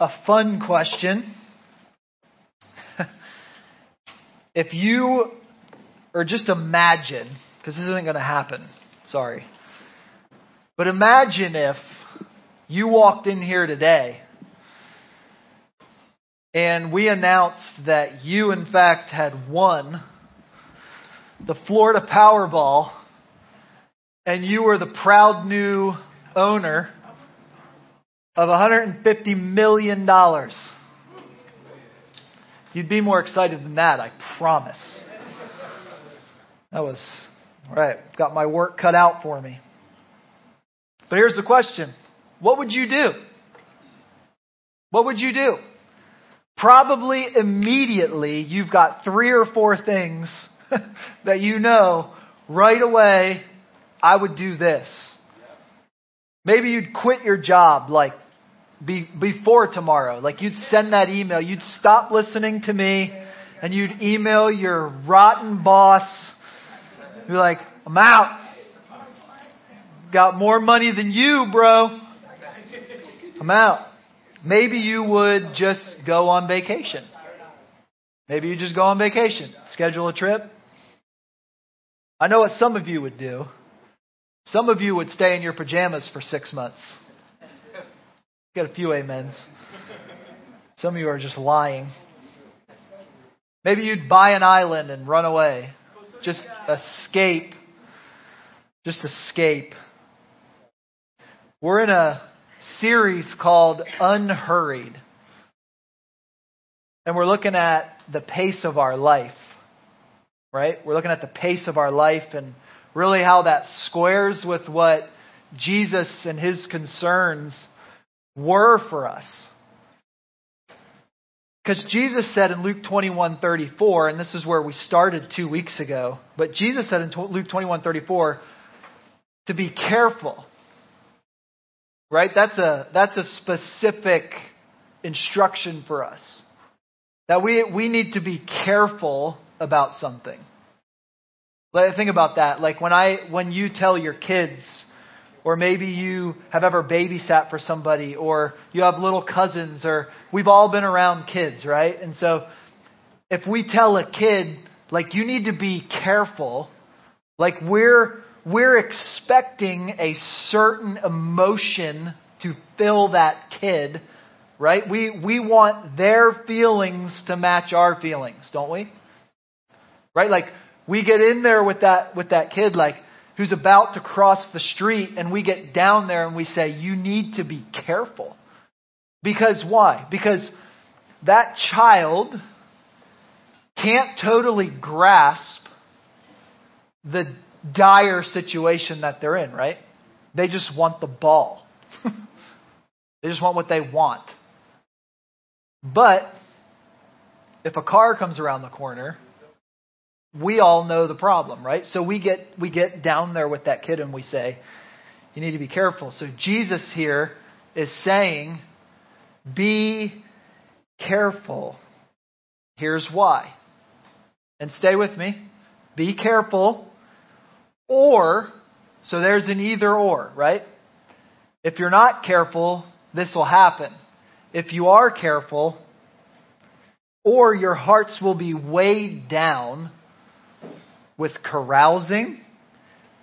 a fun question. if you, or just imagine, because this isn't going to happen, sorry. But imagine if you walked in here today and we announced that you, in fact, had won the Florida Powerball and you were the proud new owner of $150 million. You'd be more excited than that, I promise. That was, all right, got my work cut out for me. But here's the question What would you do? What would you do? Probably immediately you've got three or four things that you know right away, I would do this. Maybe you'd quit your job like be, before tomorrow. Like you'd send that email, you'd stop listening to me, and you'd email your rotten boss. You're like, I'm out. Got more money than you, bro. I'm out. Maybe you would just go on vacation. Maybe you just go on vacation, schedule a trip. I know what some of you would do. Some of you would stay in your pajamas for six months. Got a few amens. Some of you are just lying. Maybe you'd buy an island and run away. Just escape. Just escape. We're in a series called Unhurried. And we're looking at the pace of our life. Right? We're looking at the pace of our life and really how that squares with what Jesus and his concerns were for us. Because Jesus said in Luke 21:34, and this is where we started 2 weeks ago, but Jesus said in Luke 21:34 to be careful. Right? That's a that's a specific instruction for us. That we we need to be careful about something. Think about that. Like when I when you tell your kids or maybe you have ever babysat for somebody, or you have little cousins, or we've all been around kids, right? And so if we tell a kid, like, you need to be careful, like, we're, we're expecting a certain emotion to fill that kid, right? We, we want their feelings to match our feelings, don't we? Right? Like, we get in there with that, with that kid, like, who's about to cross the street, and we get down there and we say, You need to be careful. Because why? Because that child can't totally grasp the dire situation that they're in, right? They just want the ball. they just want what they want. But if a car comes around the corner we all know the problem, right? So we get we get down there with that kid and we say, you need to be careful. So Jesus here is saying, be careful. Here's why. And stay with me. Be careful. Or, so there's an either or, right? If you're not careful, this will happen. If you are careful, or your hearts will be weighed down with carousing,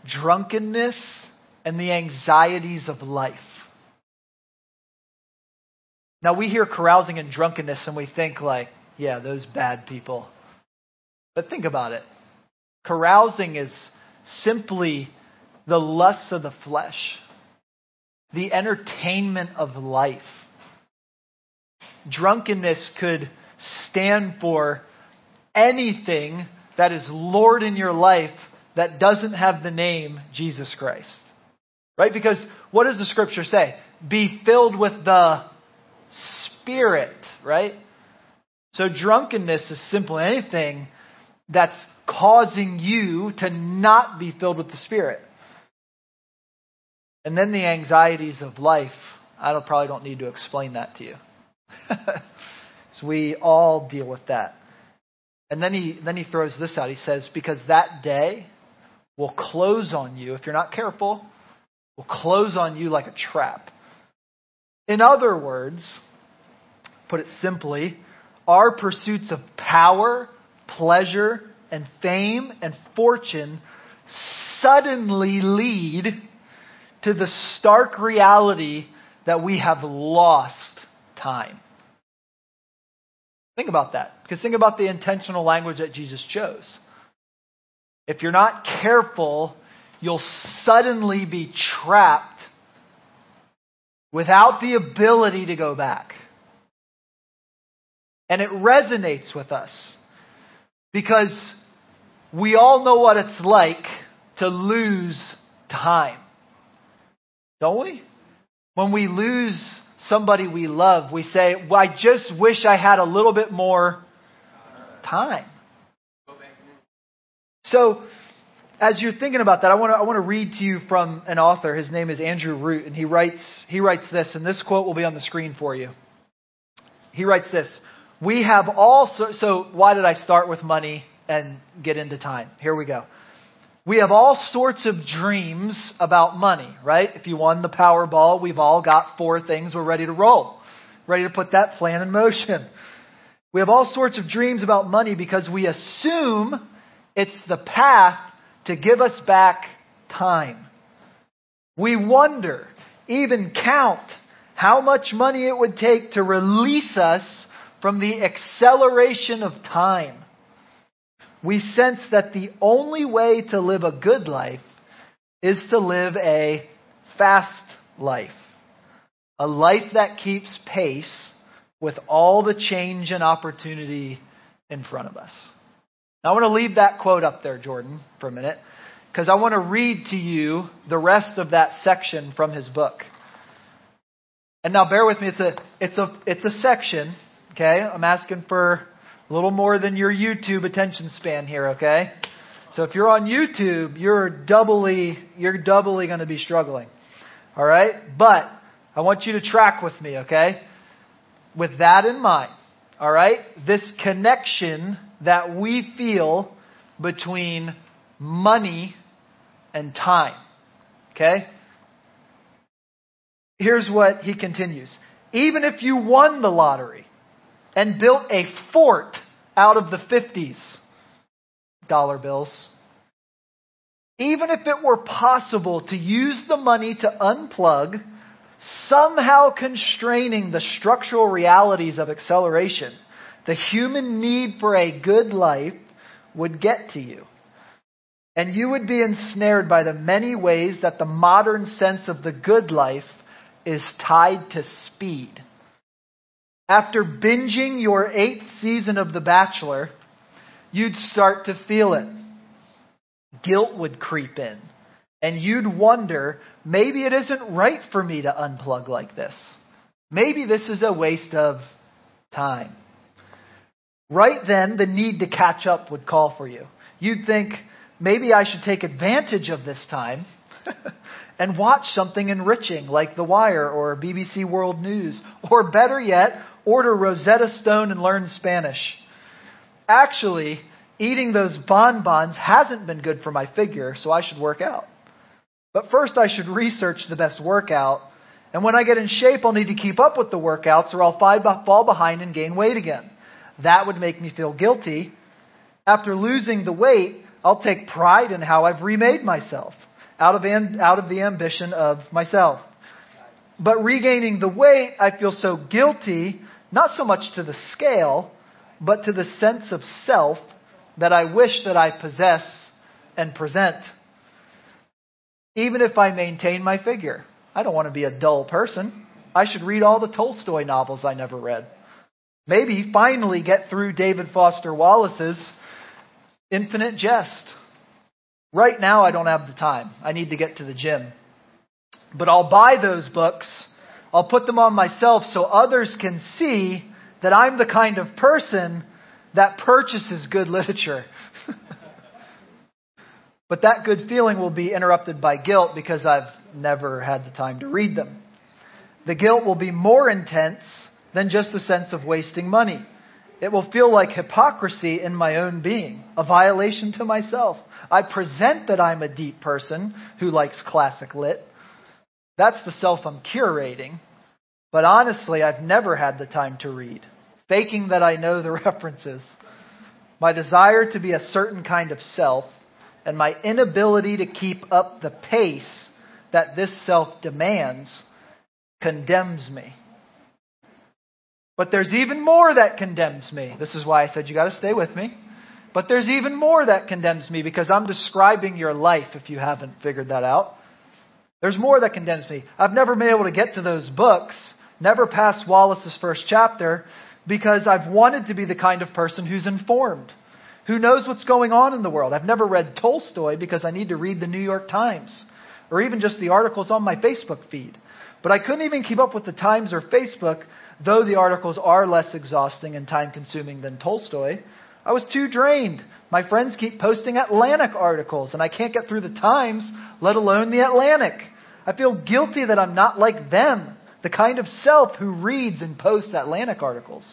drunkenness, and the anxieties of life. Now we hear carousing and drunkenness and we think like, yeah, those bad people. But think about it. Carousing is simply the lust of the flesh, the entertainment of life. Drunkenness could stand for anything that is Lord in your life that doesn't have the name Jesus Christ. Right? Because what does the scripture say? Be filled with the Spirit, right? So drunkenness is simply anything that's causing you to not be filled with the Spirit. And then the anxieties of life. I don't, probably don't need to explain that to you. so we all deal with that. And then he, then he throws this out. He says, Because that day will close on you, if you're not careful, will close on you like a trap. In other words, put it simply, our pursuits of power, pleasure, and fame and fortune suddenly lead to the stark reality that we have lost time. Think about that. Because think about the intentional language that Jesus chose. If you're not careful, you'll suddenly be trapped without the ability to go back. And it resonates with us because we all know what it's like to lose time. Don't we? When we lose somebody we love, we say, well, I just wish I had a little bit more time. So, as you're thinking about that, I want to I want to read to you from an author. His name is Andrew Root, and he writes he writes this, and this quote will be on the screen for you. He writes this: "We have all so, so why did I start with money and get into time? Here we go. We have all sorts of dreams about money, right? If you won the Powerball, we've all got four things we're ready to roll, ready to put that plan in motion. We have all sorts of dreams about money because we assume it's the path to give us back time. We wonder, even count, how much money it would take to release us from the acceleration of time we sense that the only way to live a good life is to live a fast life. A life that keeps pace with all the change and opportunity in front of us. Now, I want to leave that quote up there, Jordan, for a minute, because I want to read to you the rest of that section from his book. And now, bear with me. It's a, it's a, it's a section. Okay, I'm asking for a little more than your YouTube attention span here, okay? So if you're on YouTube, you're doubly you're doubly going to be struggling. All right? But I want you to track with me, okay? With that in mind, all right? This connection that we feel between money and time. Okay? Here's what he continues. Even if you won the lottery, and built a fort out of the 50s dollar bills. Even if it were possible to use the money to unplug, somehow constraining the structural realities of acceleration, the human need for a good life would get to you. And you would be ensnared by the many ways that the modern sense of the good life is tied to speed. After binging your eighth season of The Bachelor, you'd start to feel it. Guilt would creep in. And you'd wonder, maybe it isn't right for me to unplug like this. Maybe this is a waste of time. Right then, the need to catch up would call for you. You'd think, maybe I should take advantage of this time and watch something enriching like The Wire or BBC World News. Or better yet, order Rosetta Stone and learn Spanish. Actually, eating those bonbons hasn't been good for my figure, so I should work out. But first, I should research the best workout. And when I get in shape, I'll need to keep up with the workouts or I'll fall behind and gain weight again. That would make me feel guilty. After losing the weight, I'll take pride in how I've remade myself out of, out of the ambition of myself. But regaining the weight, I feel so guilty not so much to the scale, but to the sense of self that I wish that I possess and present. Even if I maintain my figure, I don't want to be a dull person. I should read all the Tolstoy novels I never read. Maybe finally get through David Foster Wallace's Infinite Jest. Right now, I don't have the time. I need to get to the gym. But I'll buy those books I'll put them on myself so others can see that I'm the kind of person that purchases good literature. but that good feeling will be interrupted by guilt because I've never had the time to read them. The guilt will be more intense than just the sense of wasting money. It will feel like hypocrisy in my own being, a violation to myself. I present that I'm a deep person who likes classic lit, that's the self I'm curating. But honestly, I've never had the time to read, faking that I know the references. My desire to be a certain kind of self and my inability to keep up the pace that this self demands condemns me. But there's even more that condemns me. This is why I said you got to stay with me. But there's even more that condemns me because I'm describing your life if you haven't figured that out. There's more that condemns me. I've never been able to get to those books, never passed Wallace's first chapter, because I've wanted to be the kind of person who's informed, who knows what's going on in the world. I've never read Tolstoy because I need to read the New York Times, or even just the articles on my Facebook feed. But I couldn't even keep up with the Times or Facebook, though the articles are less exhausting and time consuming than Tolstoy. I was too drained. My friends keep posting Atlantic articles, and I can't get through the Times, let alone the Atlantic. I feel guilty that I'm not like them, the kind of self who reads and posts Atlantic articles.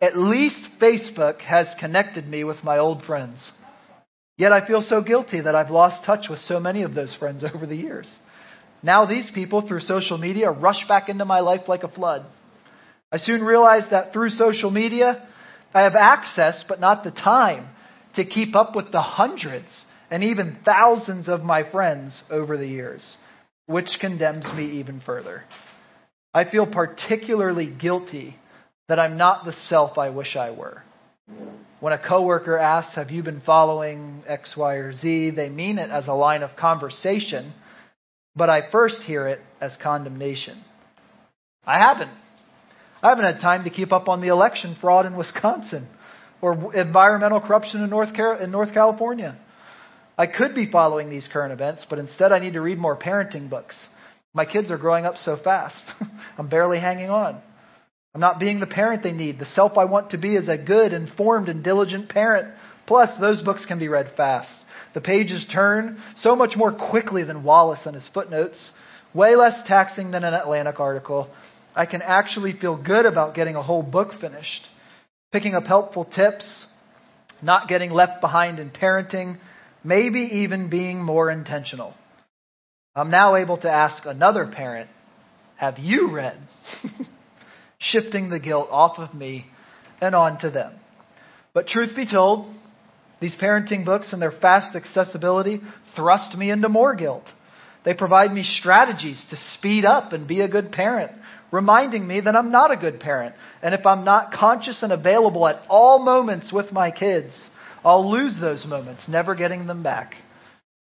At least Facebook has connected me with my old friends. Yet I feel so guilty that I've lost touch with so many of those friends over the years. Now these people, through social media, rush back into my life like a flood. I soon realized that through social media, I have access, but not the time, to keep up with the hundreds and even thousands of my friends over the years, which condemns me even further. I feel particularly guilty that I'm not the self I wish I were. When a coworker asks, Have you been following X, Y, or Z? they mean it as a line of conversation, but I first hear it as condemnation. I haven't. I haven't had time to keep up on the election fraud in Wisconsin or environmental corruption in North, Car- in North California. I could be following these current events, but instead I need to read more parenting books. My kids are growing up so fast. I'm barely hanging on. I'm not being the parent they need. The self I want to be is a good, informed, and diligent parent. Plus, those books can be read fast. The pages turn so much more quickly than Wallace and his footnotes, way less taxing than an Atlantic article. I can actually feel good about getting a whole book finished, picking up helpful tips, not getting left behind in parenting, maybe even being more intentional. I'm now able to ask another parent, Have you read? Shifting the guilt off of me and onto them. But truth be told, these parenting books and their fast accessibility thrust me into more guilt. They provide me strategies to speed up and be a good parent, reminding me that I'm not a good parent. And if I'm not conscious and available at all moments with my kids, I'll lose those moments, never getting them back.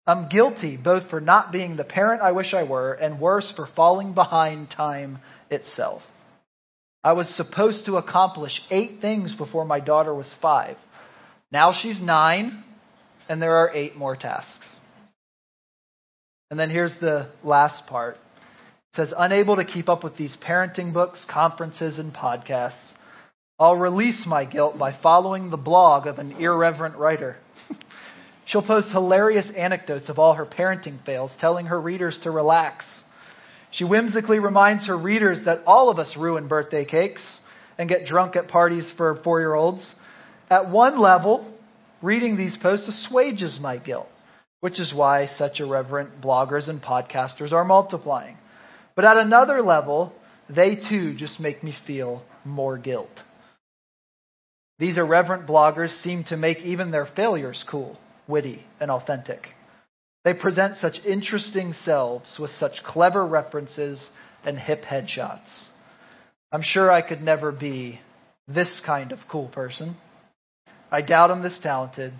I'm guilty both for not being the parent I wish I were and worse for falling behind time itself. I was supposed to accomplish eight things before my daughter was five. Now she's nine, and there are eight more tasks. And then here's the last part It says, unable to keep up with these parenting books, conferences, and podcasts, I'll release my guilt by following the blog of an irreverent writer. She'll post hilarious anecdotes of all her parenting fails, telling her readers to relax. She whimsically reminds her readers that all of us ruin birthday cakes and get drunk at parties for four year olds. At one level, reading these posts assuages my guilt, which is why such irreverent bloggers and podcasters are multiplying. But at another level, they too just make me feel more guilt. These irreverent bloggers seem to make even their failures cool, witty, and authentic. They present such interesting selves with such clever references and hip headshots. I'm sure I could never be this kind of cool person. I doubt I'm this talented,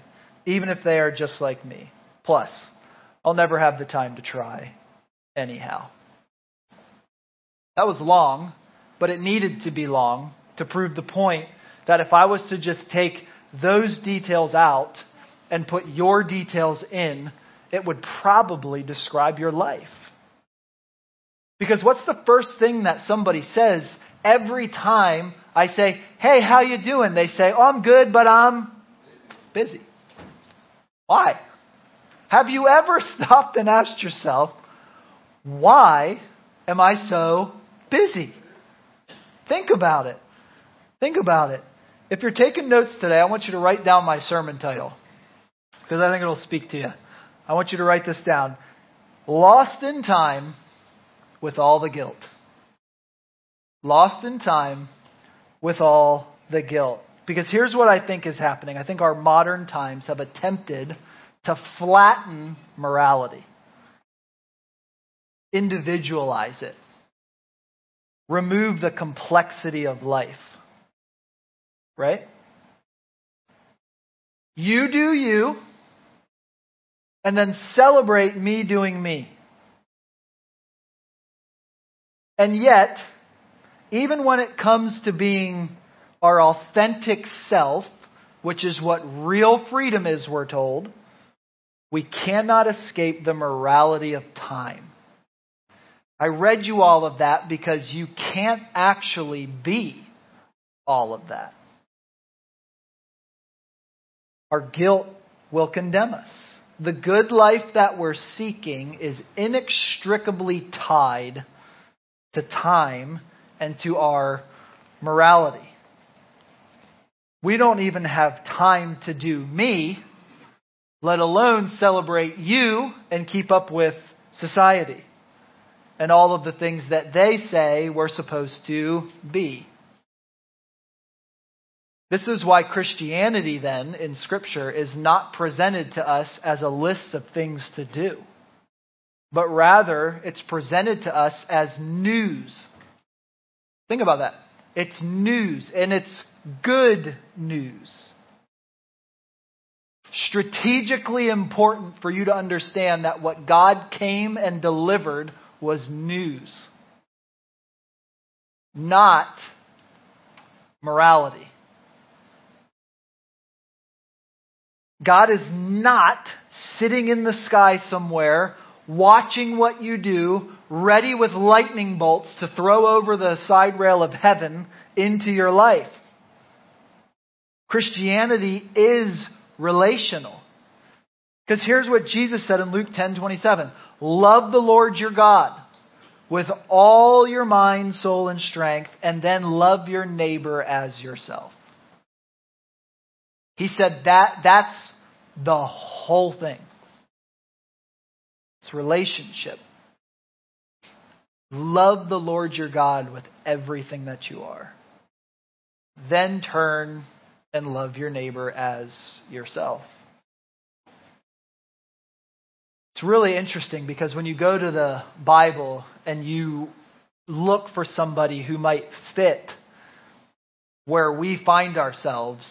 even if they are just like me. Plus, I'll never have the time to try, anyhow. That was long, but it needed to be long to prove the point that if I was to just take those details out and put your details in, it would probably describe your life. Because what's the first thing that somebody says every time I say, "Hey, how you doing?" They say, "Oh, I'm good, but I'm busy." Why? Have you ever stopped and asked yourself, "Why am I so busy. Think about it. Think about it. If you're taking notes today, I want you to write down my sermon title because I think it'll speak to you. I want you to write this down Lost in Time with All the Guilt. lost in time with all the guilt. Because here's what I think is happening. I think our modern times have attempted to flatten morality, individualize it, remove the complexity of life. Right? You do you, and then celebrate me doing me. And yet, even when it comes to being our authentic self, which is what real freedom is, we're told, we cannot escape the morality of time. I read you all of that because you can't actually be all of that. Our guilt will condemn us. The good life that we're seeking is inextricably tied to time and to our morality. We don't even have time to do me, let alone celebrate you and keep up with society and all of the things that they say we're supposed to be. This is why Christianity, then, in Scripture, is not presented to us as a list of things to do, but rather it's presented to us as news. Think about that. It's news, and it's good news. Strategically important for you to understand that what God came and delivered was news, not morality. God is not sitting in the sky somewhere watching what you do, ready with lightning bolts to throw over the side rail of heaven into your life. Christianity is relational. Because here's what Jesus said in Luke 10:27. Love the Lord your God with all your mind, soul, and strength, and then love your neighbor as yourself. He said that that's the whole thing. It's relationship. Love the Lord your God with everything that you are. Then turn and love your neighbor as yourself. It's really interesting because when you go to the Bible and you look for somebody who might fit where we find ourselves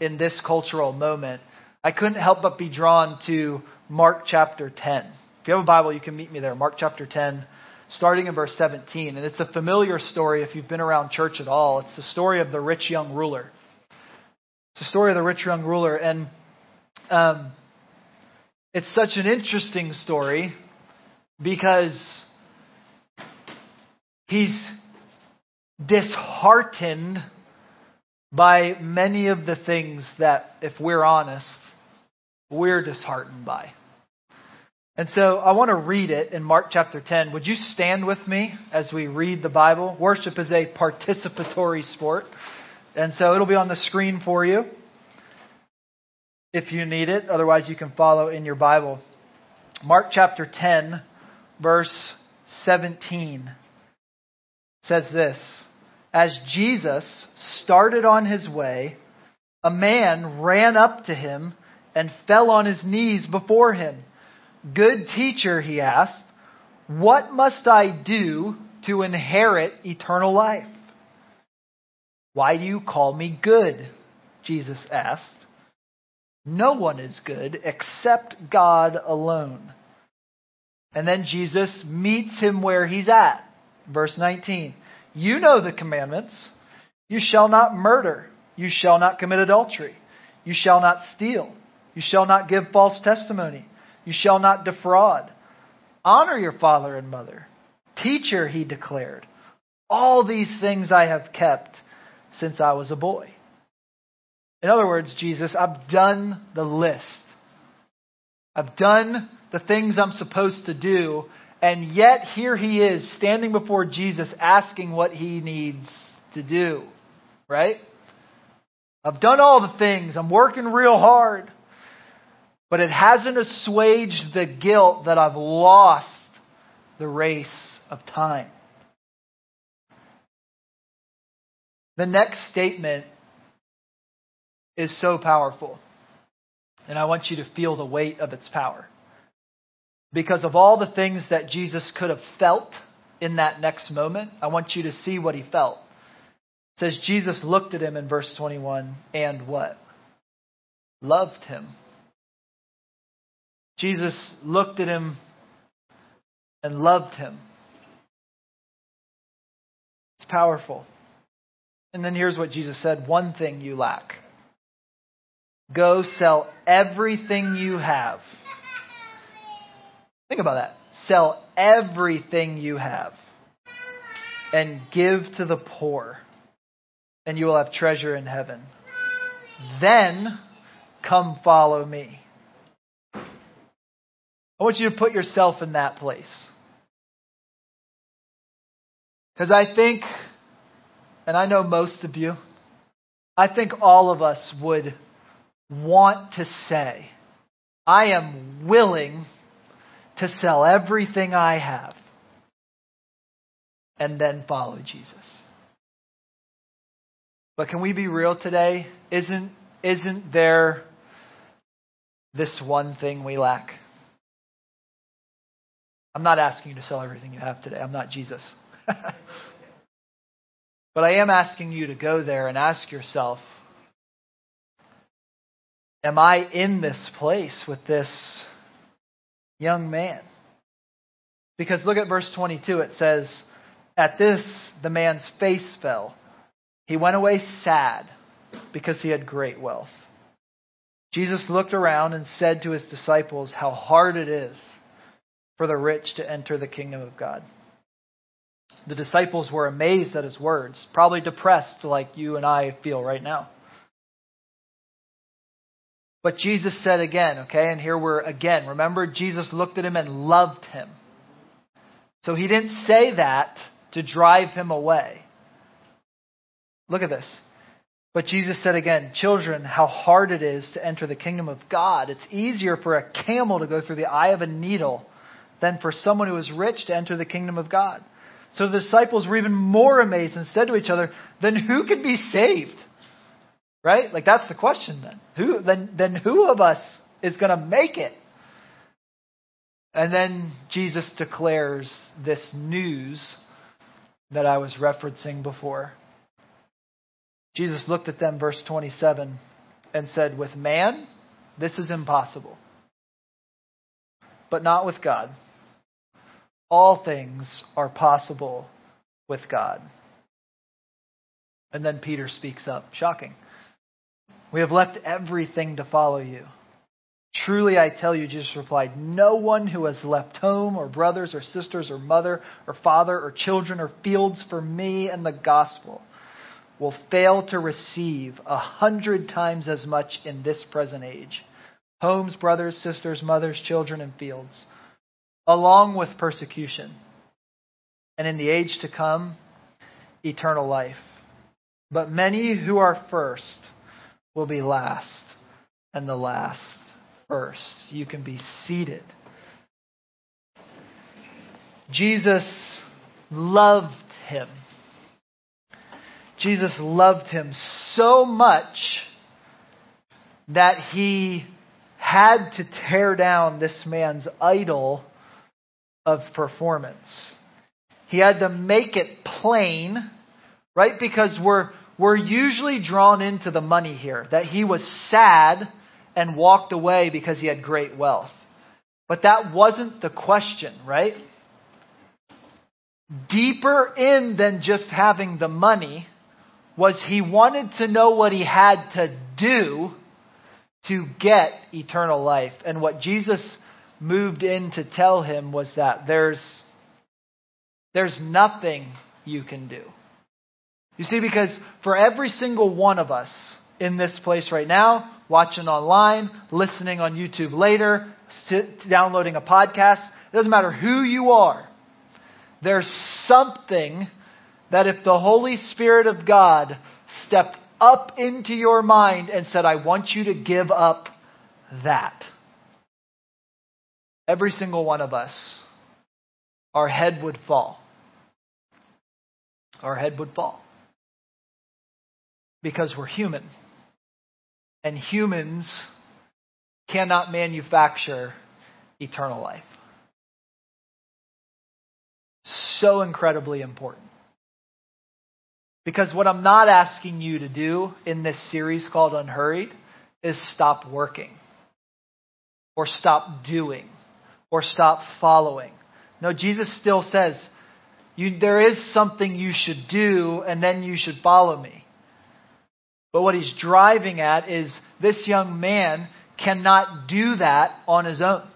in this cultural moment, I couldn't help but be drawn to Mark chapter 10. If you have a Bible, you can meet me there. Mark chapter 10, starting in verse 17. And it's a familiar story if you've been around church at all. It's the story of the rich young ruler. It's the story of the rich young ruler. And um, it's such an interesting story because he's disheartened by many of the things that, if we're honest, we're disheartened by. And so I want to read it in Mark chapter 10. Would you stand with me as we read the Bible? Worship is a participatory sport. And so it'll be on the screen for you if you need it. Otherwise, you can follow in your Bible. Mark chapter 10, verse 17 says this As Jesus started on his way, a man ran up to him and fell on his knees before him. Good teacher, he asked, what must I do to inherit eternal life? Why do you call me good? Jesus asked. No one is good except God alone. And then Jesus meets him where he's at. Verse 19. You know the commandments. You shall not murder. You shall not commit adultery. You shall not steal. You shall not give false testimony. You shall not defraud. Honor your father and mother. Teacher, he declared, all these things I have kept since I was a boy. In other words, Jesus, I've done the list. I've done the things I'm supposed to do, and yet here he is standing before Jesus asking what he needs to do. Right? I've done all the things. I'm working real hard. But it hasn't assuaged the guilt that I've lost the race of time. The next statement is so powerful. And I want you to feel the weight of its power. Because of all the things that Jesus could have felt in that next moment, I want you to see what he felt. It says Jesus looked at him in verse 21 and what? Loved him. Jesus looked at him and loved him. It's powerful. And then here's what Jesus said one thing you lack. Go sell everything you have. Think about that. Sell everything you have and give to the poor, and you will have treasure in heaven. Then come follow me. I want you to put yourself in that place. Because I think, and I know most of you, I think all of us would want to say, I am willing to sell everything I have and then follow Jesus. But can we be real today? Isn't, isn't there this one thing we lack? I'm not asking you to sell everything you have today. I'm not Jesus. but I am asking you to go there and ask yourself Am I in this place with this young man? Because look at verse 22. It says, At this, the man's face fell. He went away sad because he had great wealth. Jesus looked around and said to his disciples, How hard it is for the rich to enter the kingdom of God. The disciples were amazed at his words, probably depressed like you and I feel right now. But Jesus said again, okay, and here we're again. Remember, Jesus looked at him and loved him. So he didn't say that to drive him away. Look at this. But Jesus said again, Children, how hard it is to enter the kingdom of God. It's easier for a camel to go through the eye of a needle than for someone who is rich to enter the kingdom of God. So the disciples were even more amazed and said to each other, Then who can be saved? Right? Like that's the question then. Who then then who of us is going to make it? And then Jesus declares this news that I was referencing before. Jesus looked at them verse 27 and said, "With man, this is impossible, but not with God. All things are possible with God." And then Peter speaks up. Shocking. We have left everything to follow you. Truly, I tell you, Jesus replied, no one who has left home or brothers or sisters or mother or father or children or fields for me and the gospel will fail to receive a hundred times as much in this present age homes, brothers, sisters, mothers, children, and fields, along with persecution. And in the age to come, eternal life. But many who are first, will be last, and the last first. You can be seated. Jesus loved him. Jesus loved him so much that he had to tear down this man's idol of performance. He had to make it plain, right? Because we're we're usually drawn into the money here, that he was sad and walked away because he had great wealth. But that wasn't the question, right? Deeper in than just having the money was he wanted to know what he had to do to get eternal life. And what Jesus moved in to tell him was that there's, there's nothing you can do. You see, because for every single one of us in this place right now, watching online, listening on YouTube later, downloading a podcast, it doesn't matter who you are, there's something that if the Holy Spirit of God stepped up into your mind and said, I want you to give up that. Every single one of us, our head would fall. Our head would fall. Because we're human. And humans cannot manufacture eternal life. So incredibly important. Because what I'm not asking you to do in this series called Unhurried is stop working, or stop doing, or stop following. No, Jesus still says, you, there is something you should do, and then you should follow me. But what he's driving at is this young man cannot do that on his own.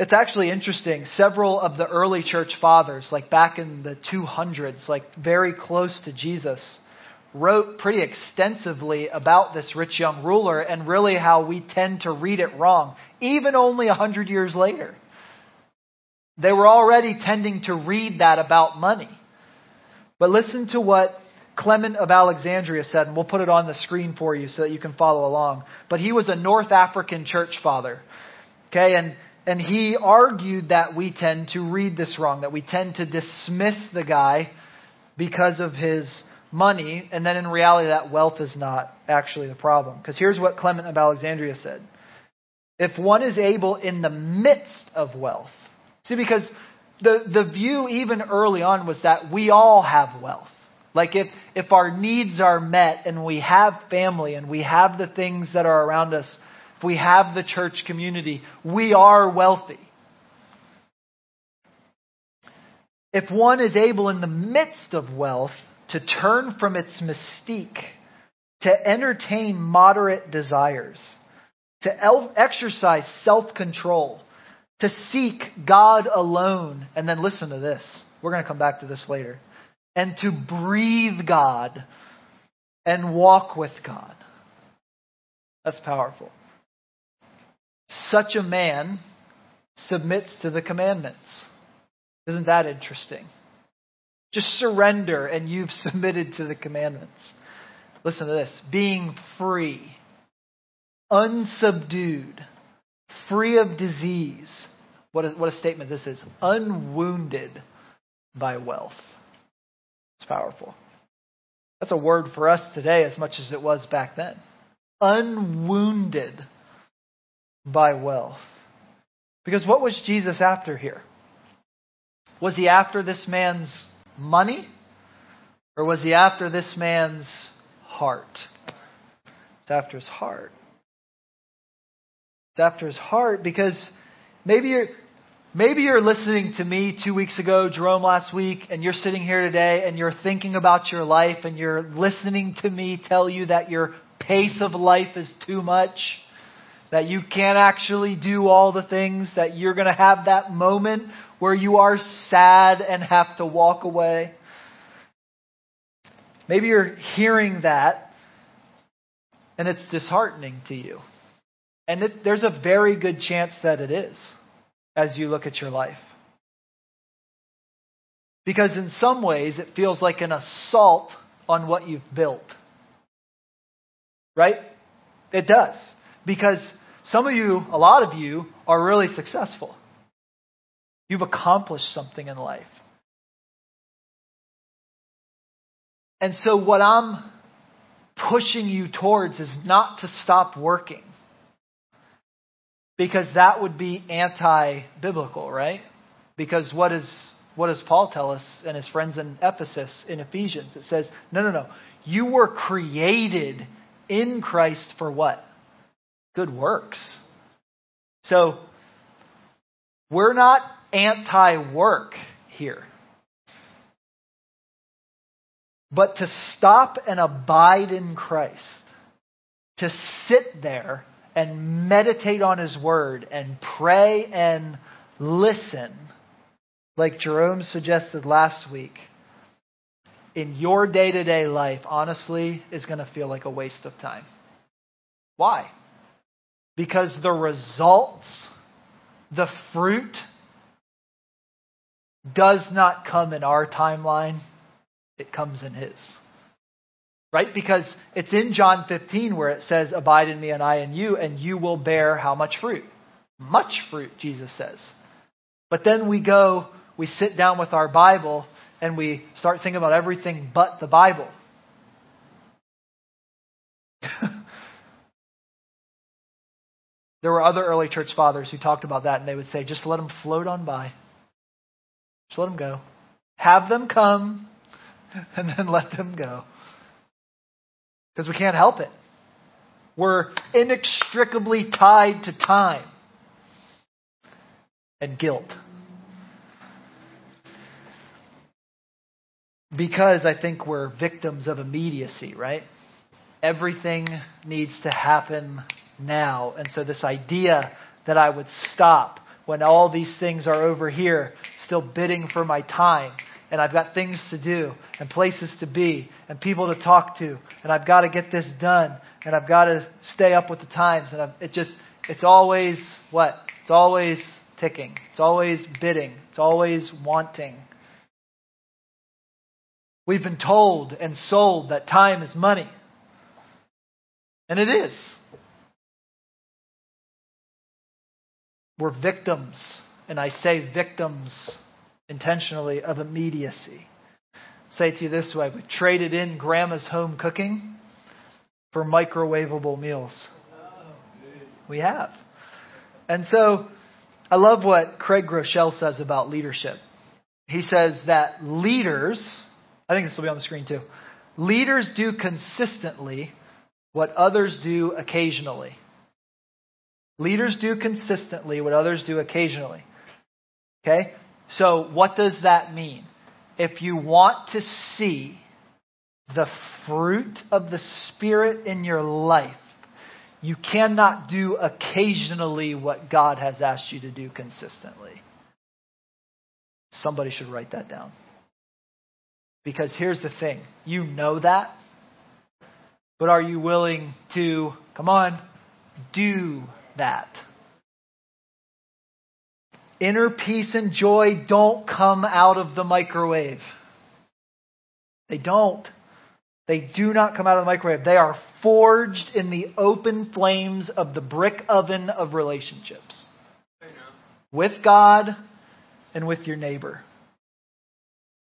It's actually interesting. Several of the early church fathers, like back in the 200s, like very close to Jesus, wrote pretty extensively about this rich young ruler and really how we tend to read it wrong, even only a hundred years later. They were already tending to read that about money. But listen to what Clement of Alexandria said, and we'll put it on the screen for you so that you can follow along. But he was a North African church father. Okay, and, and he argued that we tend to read this wrong, that we tend to dismiss the guy because of his money, and then in reality that wealth is not actually the problem. Because here's what Clement of Alexandria said. If one is able in the midst of wealth, see, because the, the view even early on was that we all have wealth. Like if, if our needs are met and we have family and we have the things that are around us, if we have the church community, we are wealthy. If one is able in the midst of wealth to turn from its mystique, to entertain moderate desires, to exercise self control, to seek God alone, and then listen to this. We're going to come back to this later and to breathe God and walk with God. That's powerful. Such a man submits to the commandments. Isn't that interesting? Just surrender and you've submitted to the commandments. Listen to this being free, unsubdued, free of disease. What a, what a statement this is. Unwounded by wealth. It's powerful. That's a word for us today as much as it was back then. Unwounded by wealth. Because what was Jesus after here? Was he after this man's money? Or was he after this man's heart? It's after his heart. It's after his heart because maybe you're Maybe you're listening to me two weeks ago, Jerome last week, and you're sitting here today and you're thinking about your life and you're listening to me tell you that your pace of life is too much, that you can't actually do all the things, that you're going to have that moment where you are sad and have to walk away. Maybe you're hearing that and it's disheartening to you. And it, there's a very good chance that it is as you look at your life. Because in some ways, it feels like an assault on what you've built. Right? It does. Because some of you, a lot of you, are really successful. You've accomplished something in life. And so, what I'm pushing you towards is not to stop working because that would be anti biblical, right? Because what, is, what does Paul tell us and his friends in Ephesus in Ephesians? It says, no, no, no. You were created in Christ for what? Good works. So, we're not anti work here. But to stop and abide in Christ, to sit there and meditate on His Word and pray and listen, like Jerome suggested last week, in your day to day life, honestly, is going to feel like a waste of time. Why? Because the results, the fruit, does not come in our timeline, it comes in His. Right? Because it's in John 15 where it says, Abide in me and I in you, and you will bear how much fruit? Much fruit, Jesus says. But then we go, we sit down with our Bible, and we start thinking about everything but the Bible. There were other early church fathers who talked about that, and they would say, just let them float on by. Just let them go. Have them come, and then let them go. Because we can't help it. We're inextricably tied to time and guilt. Because I think we're victims of immediacy, right? Everything needs to happen now. And so, this idea that I would stop when all these things are over here, still bidding for my time, and I've got things to do, and places to be, and people to talk to, and I've got to get this done, and I've got to stay up with the times, and I've, it just, it's always what? It's always ticking. It's always bidding. It's always wanting. We've been told and sold that time is money. And it is. We're victims, and I say victims intentionally, of immediacy. say it to you this way we've traded in grandma's home cooking for microwavable meals. We have. And so I love what Craig Groeschel says about leadership. He says that leaders, I think this will be on the screen too, leaders do consistently what others do occasionally. Leaders do consistently what others do occasionally. Okay? So, what does that mean? If you want to see the fruit of the Spirit in your life, you cannot do occasionally what God has asked you to do consistently. Somebody should write that down. Because here's the thing you know that, but are you willing to, come on, do that? Inner peace and joy don't come out of the microwave. They don't. They do not come out of the microwave. They are forged in the open flames of the brick oven of relationships with God and with your neighbor.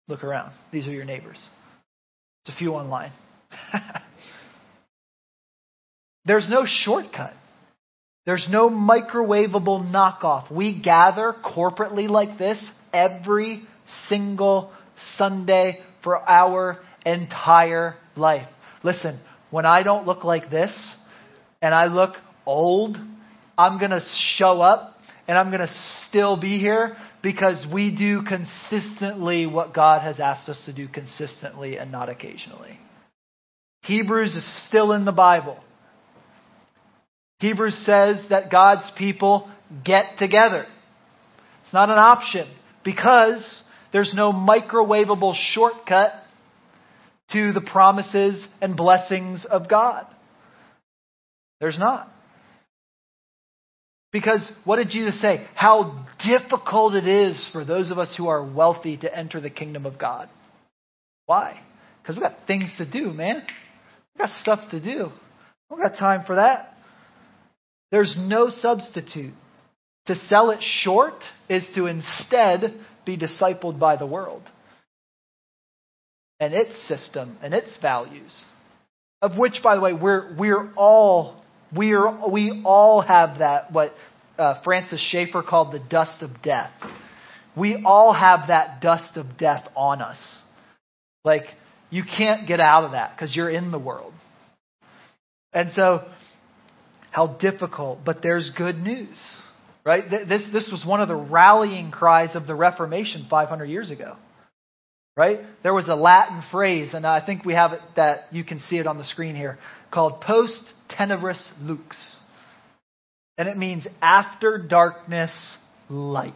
Look around. These are your neighbors. It's a few online. There's no shortcut. There's no microwavable knockoff. We gather corporately like this every single Sunday for our entire life. Listen, when I don't look like this and I look old, I'm going to show up and I'm going to still be here because we do consistently what God has asked us to do consistently and not occasionally. Hebrews is still in the Bible. Hebrews says that God's people get together. It's not an option because there's no microwavable shortcut to the promises and blessings of God. There's not. Because what did Jesus say? How difficult it is for those of us who are wealthy to enter the kingdom of God. Why? Because we've got things to do, man. We've got stuff to do. We don't got time for that. There's no substitute. To sell it short is to instead be discipled by the world and its system and its values, of which, by the way, we're we're all we're we all have that what uh, Francis Schaeffer called the dust of death. We all have that dust of death on us. Like you can't get out of that because you're in the world. And so how difficult, but there's good news. Right? This, this was one of the rallying cries of the Reformation 500 years ago. Right? There was a Latin phrase, and I think we have it that you can see it on the screen here, called post tenebris lux. And it means after darkness, light.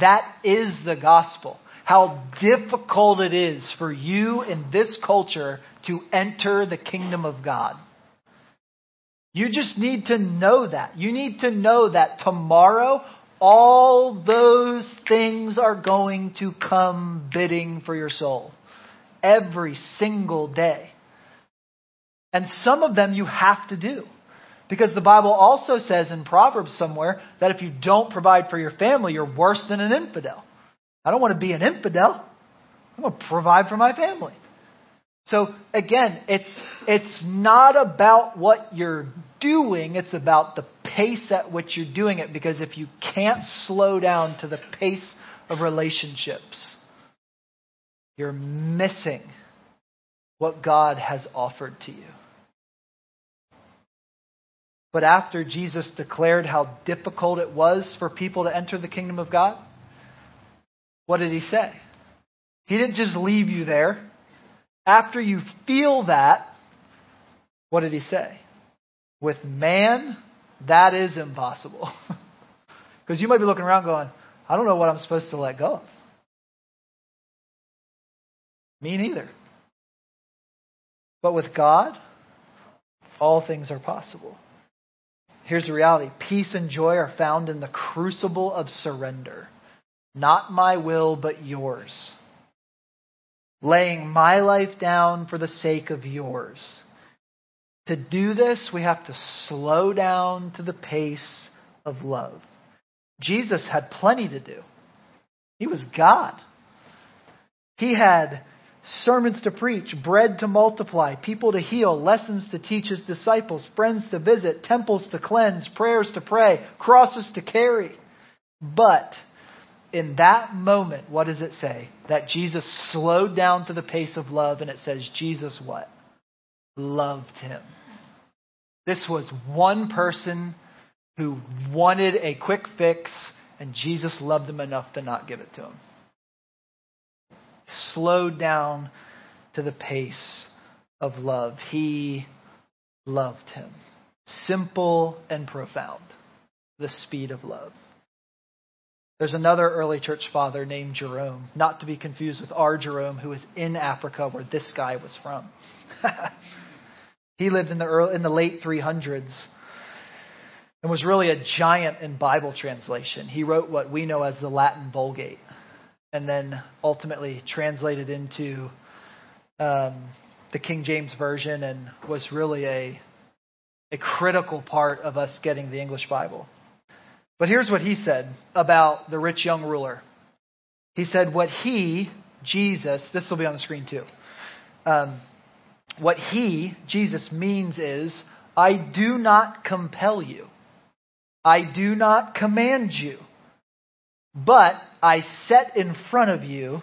That is the gospel. How difficult it is for you in this culture to enter the kingdom of God. You just need to know that. You need to know that tomorrow all those things are going to come bidding for your soul. Every single day. And some of them you have to do. Because the Bible also says in Proverbs somewhere that if you don't provide for your family, you're worse than an infidel. I don't want to be an infidel. I'm going to provide for my family. So again, it's, it's not about what you're doing, it's about the pace at which you're doing it. Because if you can't slow down to the pace of relationships, you're missing what God has offered to you. But after Jesus declared how difficult it was for people to enter the kingdom of God, what did he say? He didn't just leave you there. After you feel that, what did he say? With man, that is impossible. Because you might be looking around going, I don't know what I'm supposed to let go of. Me neither. But with God, all things are possible. Here's the reality peace and joy are found in the crucible of surrender. Not my will, but yours laying my life down for the sake of yours. To do this, we have to slow down to the pace of love. Jesus had plenty to do. He was God. He had sermons to preach, bread to multiply, people to heal, lessons to teach his disciples, friends to visit, temples to cleanse, prayers to pray, crosses to carry. But in that moment, what does it say? That Jesus slowed down to the pace of love, and it says, Jesus what? Loved him. This was one person who wanted a quick fix, and Jesus loved him enough to not give it to him. Slowed down to the pace of love. He loved him. Simple and profound. The speed of love. There's another early church father named Jerome, not to be confused with our Jerome, who was in Africa where this guy was from. he lived in the, early, in the late 300s and was really a giant in Bible translation. He wrote what we know as the Latin Vulgate and then ultimately translated into um, the King James Version and was really a, a critical part of us getting the English Bible. But here's what he said about the rich young ruler. He said, What he, Jesus, this will be on the screen too. Um, what he, Jesus, means is, I do not compel you. I do not command you. But I set in front of you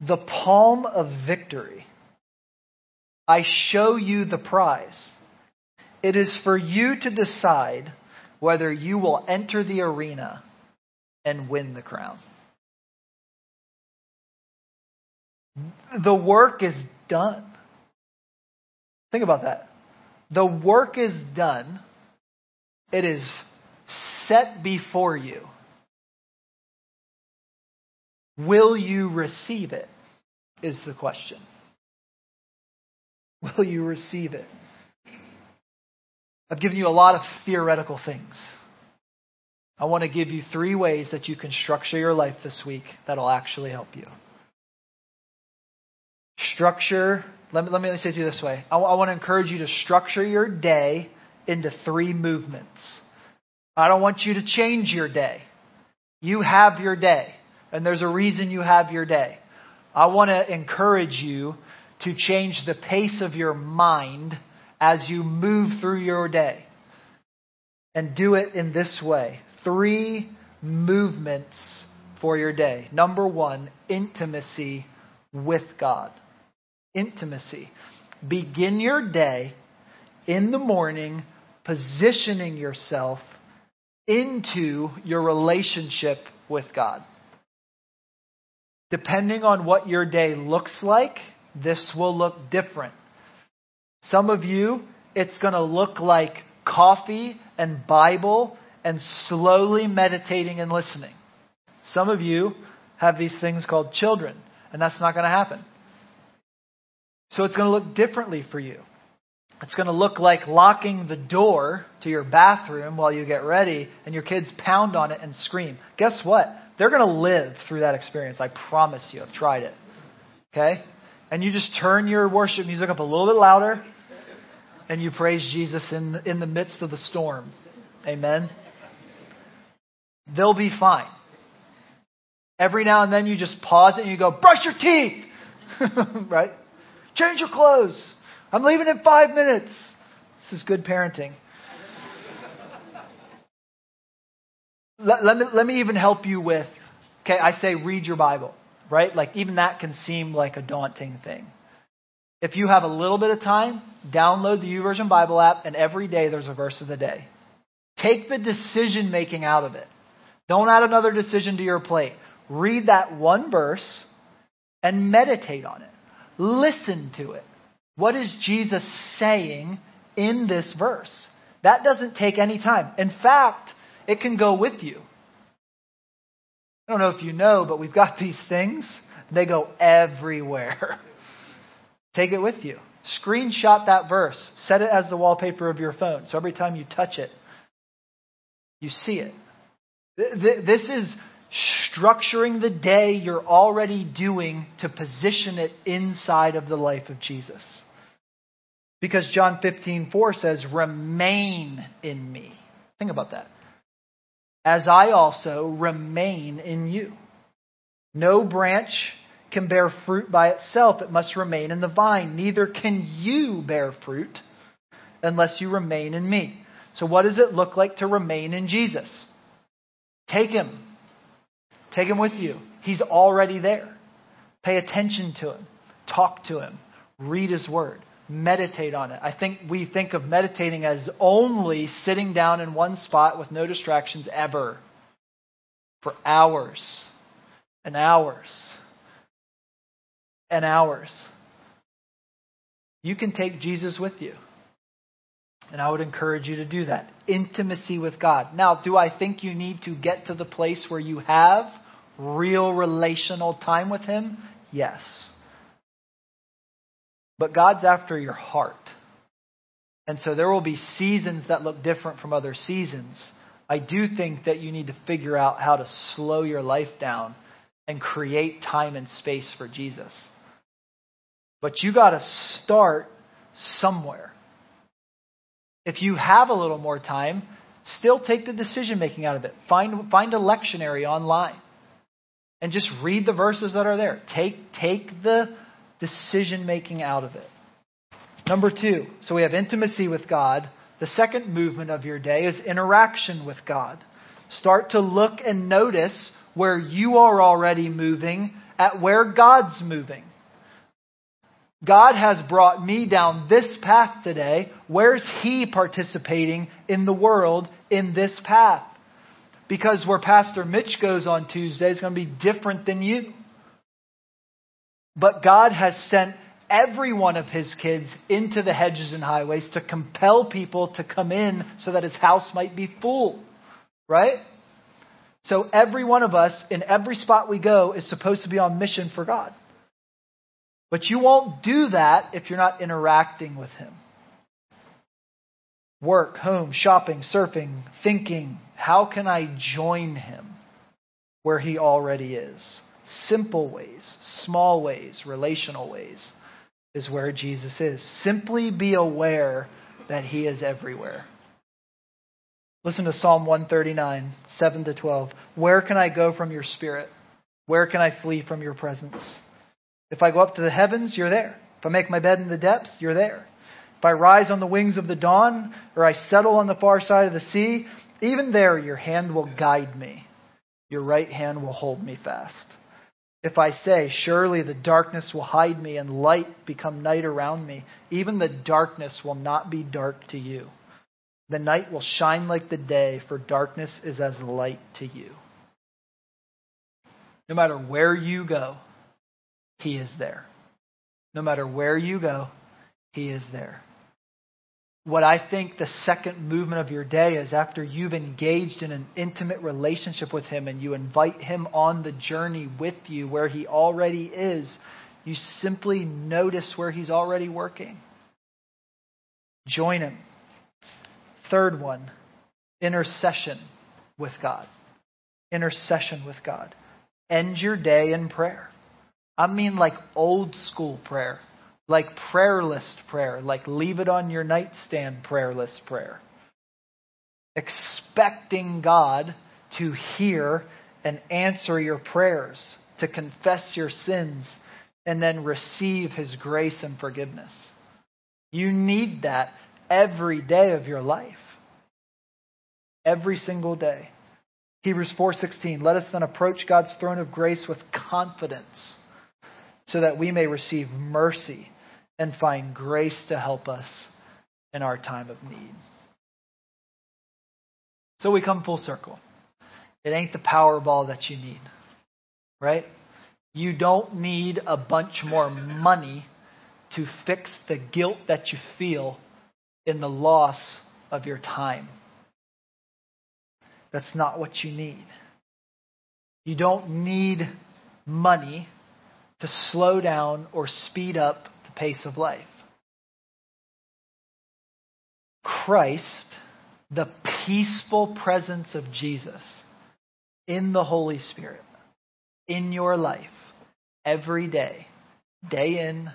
the palm of victory. I show you the prize. It is for you to decide whether you will enter the arena and win the crown. The work is done. Think about that. The work is done. It is set before you. Will you receive it? Is the question. Will you receive it? I've given you a lot of theoretical things. I want to give you three ways that you can structure your life this week that'll actually help you. Structure, let me, let me say it to you this way. I, I want to encourage you to structure your day into three movements. I don't want you to change your day. You have your day, and there's a reason you have your day. I want to encourage you to change the pace of your mind as you move through your day. And do it in this way three movements for your day. Number one, intimacy with God. Intimacy. Begin your day in the morning positioning yourself into your relationship with God. Depending on what your day looks like, this will look different. Some of you, it's going to look like coffee and Bible and slowly meditating and listening. Some of you have these things called children, and that's not going to happen. So it's going to look differently for you. It's going to look like locking the door to your bathroom while you get ready and your kids pound on it and scream. Guess what? They're going to live through that experience. I promise you. I've tried it. Okay? And you just turn your worship music up a little bit louder and you praise Jesus in, in the midst of the storm. Amen. They'll be fine. Every now and then you just pause it and you go, brush your teeth! right? Change your clothes. I'm leaving in five minutes. This is good parenting. let, let, me, let me even help you with, okay, I say read your Bible, right? Like even that can seem like a daunting thing. If you have a little bit of time, download the YouVersion Bible app, and every day there's a verse of the day. Take the decision making out of it. Don't add another decision to your plate. Read that one verse and meditate on it. Listen to it. What is Jesus saying in this verse? That doesn't take any time. In fact, it can go with you. I don't know if you know, but we've got these things. They go everywhere. Take it with you. Screenshot that verse. Set it as the wallpaper of your phone. So every time you touch it, you see it. This is structuring the day you're already doing to position it inside of the life of Jesus. Because John 15:4 says, "Remain in me." Think about that. As I also remain in you. No branch can bear fruit by itself, it must remain in the vine. Neither can you bear fruit unless you remain in me. So, what does it look like to remain in Jesus? Take him. Take him with you. He's already there. Pay attention to him. Talk to him. Read his word. Meditate on it. I think we think of meditating as only sitting down in one spot with no distractions ever for hours and hours and hours. You can take Jesus with you. And I would encourage you to do that. Intimacy with God. Now, do I think you need to get to the place where you have real relational time with Him? Yes. But God's after your heart. And so there will be seasons that look different from other seasons. I do think that you need to figure out how to slow your life down and create time and space for Jesus. But you got to start somewhere. If you have a little more time, still take the decision making out of it. Find, find a lectionary online and just read the verses that are there. Take, take the decision making out of it. Number two, so we have intimacy with God. The second movement of your day is interaction with God. Start to look and notice where you are already moving at where God's moving. God has brought me down this path today. Where's He participating in the world in this path? Because where Pastor Mitch goes on Tuesday is going to be different than you. But God has sent every one of His kids into the hedges and highways to compel people to come in so that His house might be full. Right? So every one of us, in every spot we go, is supposed to be on mission for God. But you won't do that if you're not interacting with Him. Work, home, shopping, surfing, thinking. How can I join Him where He already is? Simple ways, small ways, relational ways is where Jesus is. Simply be aware that He is everywhere. Listen to Psalm 139, 7 to 12. Where can I go from your spirit? Where can I flee from your presence? If I go up to the heavens, you're there. If I make my bed in the depths, you're there. If I rise on the wings of the dawn, or I settle on the far side of the sea, even there your hand will guide me. Your right hand will hold me fast. If I say, Surely the darkness will hide me and light become night around me, even the darkness will not be dark to you. The night will shine like the day, for darkness is as light to you. No matter where you go, he is there. No matter where you go, He is there. What I think the second movement of your day is after you've engaged in an intimate relationship with Him and you invite Him on the journey with you where He already is, you simply notice where He's already working. Join Him. Third one, intercession with God. Intercession with God. End your day in prayer. I mean like old school prayer, like prayer list prayer, like leave it on your nightstand prayer list prayer. Expecting God to hear and answer your prayers, to confess your sins, and then receive his grace and forgiveness. You need that every day of your life. Every single day. Hebrews 4:16 Let us then approach God's throne of grace with confidence so that we may receive mercy and find grace to help us in our time of need. So we come full circle. It ain't the Powerball that you need, right? You don't need a bunch more money to fix the guilt that you feel in the loss of your time. That's not what you need. You don't need money to slow down or speed up pace of life. Christ, the peaceful presence of Jesus in the Holy Spirit, in your life, every day, day in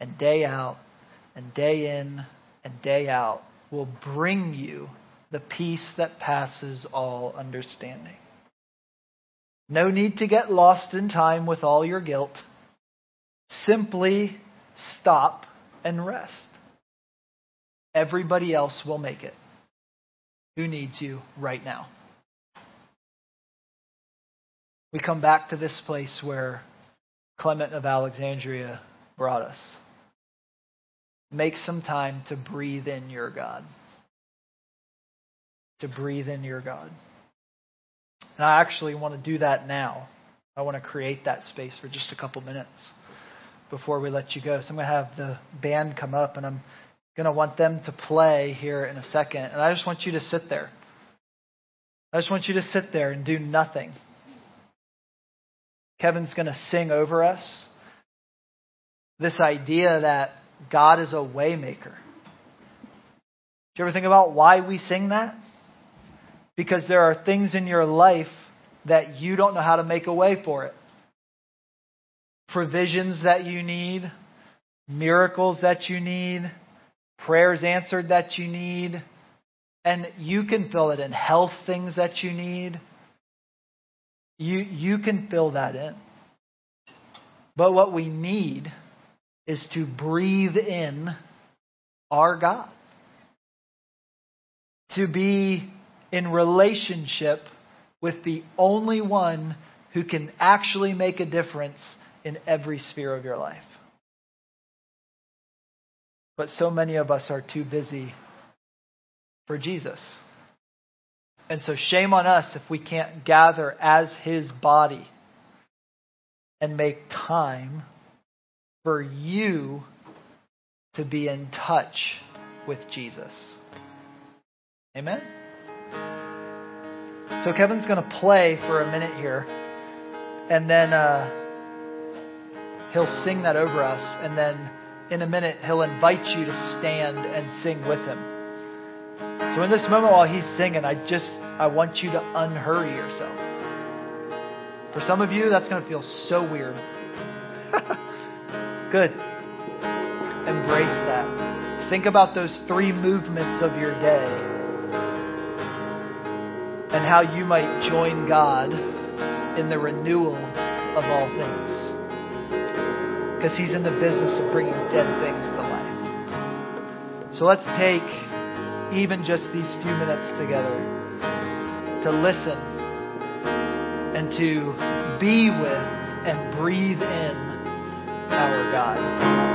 and day out, and day in and day out, will bring you the peace that passes all understanding. No need to get lost in time with all your guilt. Simply stop and rest. Everybody else will make it. Who needs you right now? We come back to this place where Clement of Alexandria brought us. Make some time to breathe in your God. To breathe in your God. And I actually want to do that now. I want to create that space for just a couple minutes before we let you go. So I'm going to have the band come up and I'm going to want them to play here in a second. And I just want you to sit there. I just want you to sit there and do nothing. Kevin's going to sing over us this idea that God is a waymaker. Do you ever think about why we sing that? Because there are things in your life that you don't know how to make a way for it. Provisions that you need, miracles that you need, prayers answered that you need, and you can fill it in. Health things that you need. You, you can fill that in. But what we need is to breathe in our God. To be in relationship with the only one who can actually make a difference in every sphere of your life. But so many of us are too busy for Jesus. And so, shame on us if we can't gather as his body and make time for you to be in touch with Jesus. Amen? So, Kevin's going to play for a minute here, and then uh, he'll sing that over us, and then in a minute, he'll invite you to stand and sing with him. So in this moment while he's singing, I just I want you to unhurry yourself. For some of you, that's going to feel so weird. Good. Embrace that. Think about those three movements of your day and how you might join God in the renewal of all things. Because He's in the business of bringing dead things to life. So let's take even just these few minutes together to listen and to be with and breathe in our God.